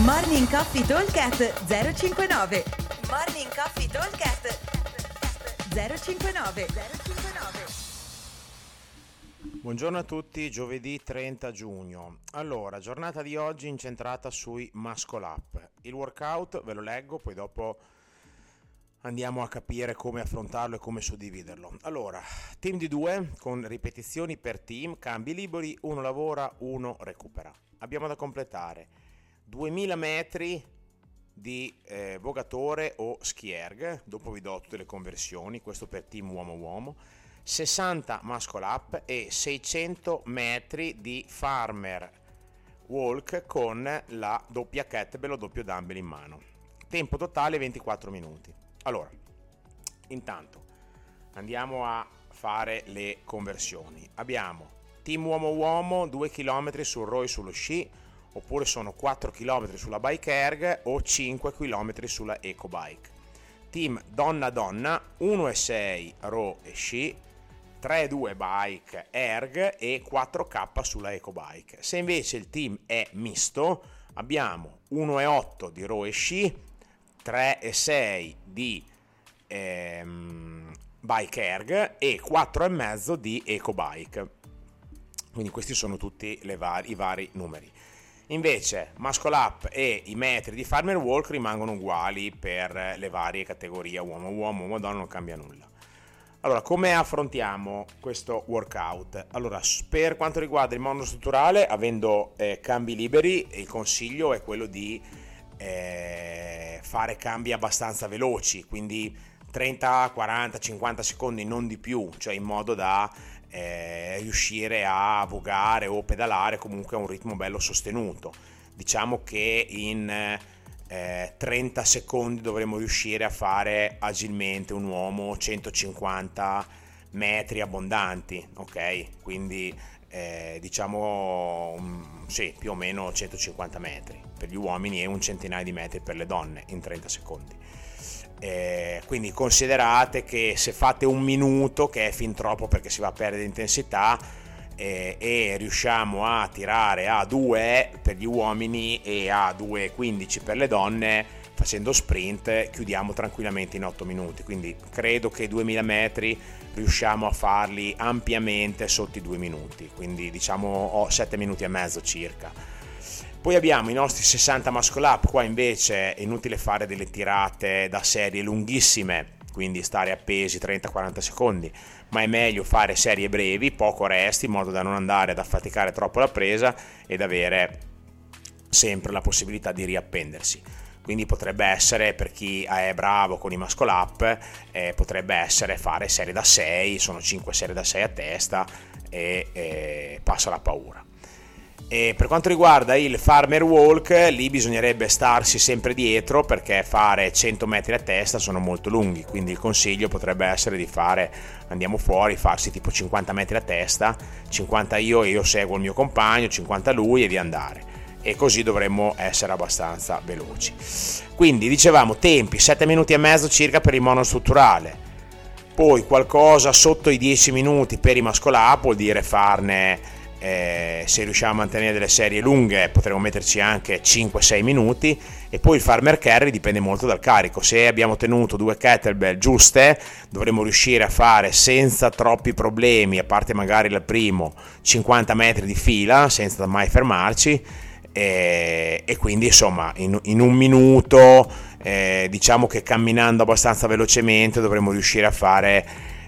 Morning Coffee Talkcast 059 Morning Coffee Talkcast 059 059 Buongiorno a tutti, giovedì 30 giugno. Allora, giornata di oggi incentrata sui muscle up. Il workout ve lo leggo, poi dopo andiamo a capire come affrontarlo e come suddividerlo. Allora, team di due con ripetizioni per team, cambi liberi, uno lavora, uno recupera. Abbiamo da completare 2000 metri di eh, vogatore o skierg, dopo vi do tutte le conversioni, questo per team uomo-uomo, 60 muscle up e 600 metri di farmer walk con la doppia kettlebell o doppio dumbbell in mano. Tempo totale 24 minuti. Allora, intanto andiamo a fare le conversioni. Abbiamo team uomo-uomo 2 km sul row e sullo sci, oppure sono 4 km sulla bike erg o 5 km sulla eco bike. Team donna-donna 1,6 row e sci, 3-2 bike erg e 4k sulla eco bike. Se invece il team è misto, abbiamo 1,8 di row e sci, 3,6 di ehm, bike erg e 4,5 di eco bike. Quindi questi sono tutti vari, i vari numeri. Invece muscle up e i metri di farmer walk rimangono uguali per le varie categorie uomo-uomo, uomo-donna non cambia nulla. Allora, come affrontiamo questo workout? Allora, per quanto riguarda il mondo strutturale, avendo eh, cambi liberi, il consiglio è quello di eh, fare cambi abbastanza veloci, quindi 30, 40, 50 secondi, non di più, cioè in modo da eh, riuscire a vogare o pedalare comunque a un ritmo bello sostenuto. Diciamo che in eh, 30 secondi dovremo riuscire a fare agilmente un uomo 150 metri abbondanti, ok? Quindi eh, diciamo um, sì, più o meno 150 metri per gli uomini e un centinaio di metri per le donne in 30 secondi. Eh, quindi considerate che se fate un minuto, che è fin troppo perché si va a perdere intensità, eh, e riusciamo a tirare a 2 per gli uomini e a 2,15 per le donne, facendo sprint, chiudiamo tranquillamente in 8 minuti. Quindi credo che 2000 metri riusciamo a farli ampiamente sotto i 2 minuti, quindi diciamo 7 minuti e mezzo circa poi abbiamo i nostri 60 muscle up, qua invece è inutile fare delle tirate da serie lunghissime, quindi stare appesi 30-40 secondi, ma è meglio fare serie brevi, poco resti, in modo da non andare ad affaticare troppo la presa ed avere sempre la possibilità di riappendersi. Quindi potrebbe essere per chi è bravo con i muscle up, eh, potrebbe essere fare serie da 6, sono 5 serie da 6 a testa e eh, passa la paura. E per quanto riguarda il farmer walk, lì bisognerebbe starsi sempre dietro perché fare 100 metri a testa sono molto lunghi, quindi il consiglio potrebbe essere di fare, andiamo fuori, farsi tipo 50 metri a testa, 50 io e io seguo il mio compagno, 50 lui e di andare. E così dovremmo essere abbastanza veloci. Quindi dicevamo tempi 7 minuti e mezzo circa per il monostrutturale, poi qualcosa sotto i 10 minuti per i up, vuol dire farne eh, se riusciamo a mantenere delle serie lunghe potremo metterci anche 5-6 minuti. E poi il farmer carry dipende molto dal carico. Se abbiamo tenuto due kettlebell giuste dovremo riuscire a fare senza troppi problemi a parte magari il primo 50 metri di fila senza mai fermarci. E, e quindi insomma in, in un minuto eh, diciamo che camminando abbastanza velocemente dovremo riuscire a fare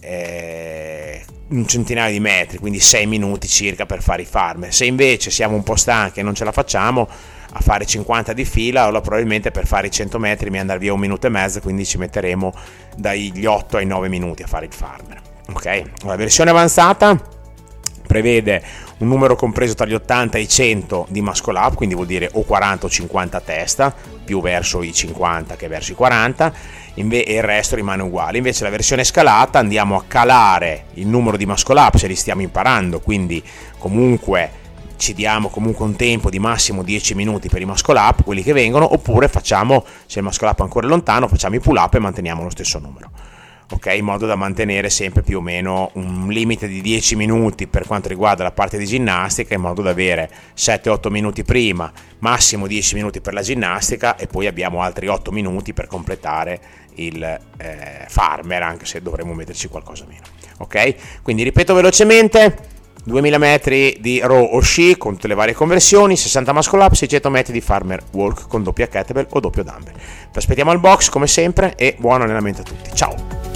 eh, un centinaio di metri, quindi 6 minuti circa per fare i farmer. Se invece siamo un po' stanchi e non ce la facciamo a fare 50 di fila, allora probabilmente per fare i 100 metri mi andrà via un minuto e mezzo, quindi ci metteremo dagli 8 ai 9 minuti a fare il farmer. Ok, la versione avanzata prevede un numero compreso tra gli 80 e i 100 di muscle up, quindi vuol dire o 40 o 50 a testa, più verso i 50 che verso i 40 e il resto rimane uguale. Invece la versione scalata andiamo a calare il numero di muscle up se li stiamo imparando, quindi comunque ci diamo comunque un tempo di massimo 10 minuti per i muscle up, quelli che vengono, oppure facciamo, se il muscle up è ancora lontano, facciamo i pull up e manteniamo lo stesso numero. Ok? In modo da mantenere sempre più o meno un limite di 10 minuti per quanto riguarda la parte di ginnastica, in modo da avere 7-8 minuti prima, massimo 10 minuti per la ginnastica e poi abbiamo altri 8 minuti per completare il eh, farmer, anche se dovremmo metterci qualcosa meno, ok? Quindi ripeto velocemente. 2000 metri di row o sci con tutte le varie conversioni, 60 muscle up, 600 metri di farmer walk con doppia kettlebell o doppio dumbbell. Vi aspettiamo al box come sempre e buon allenamento a tutti. Ciao!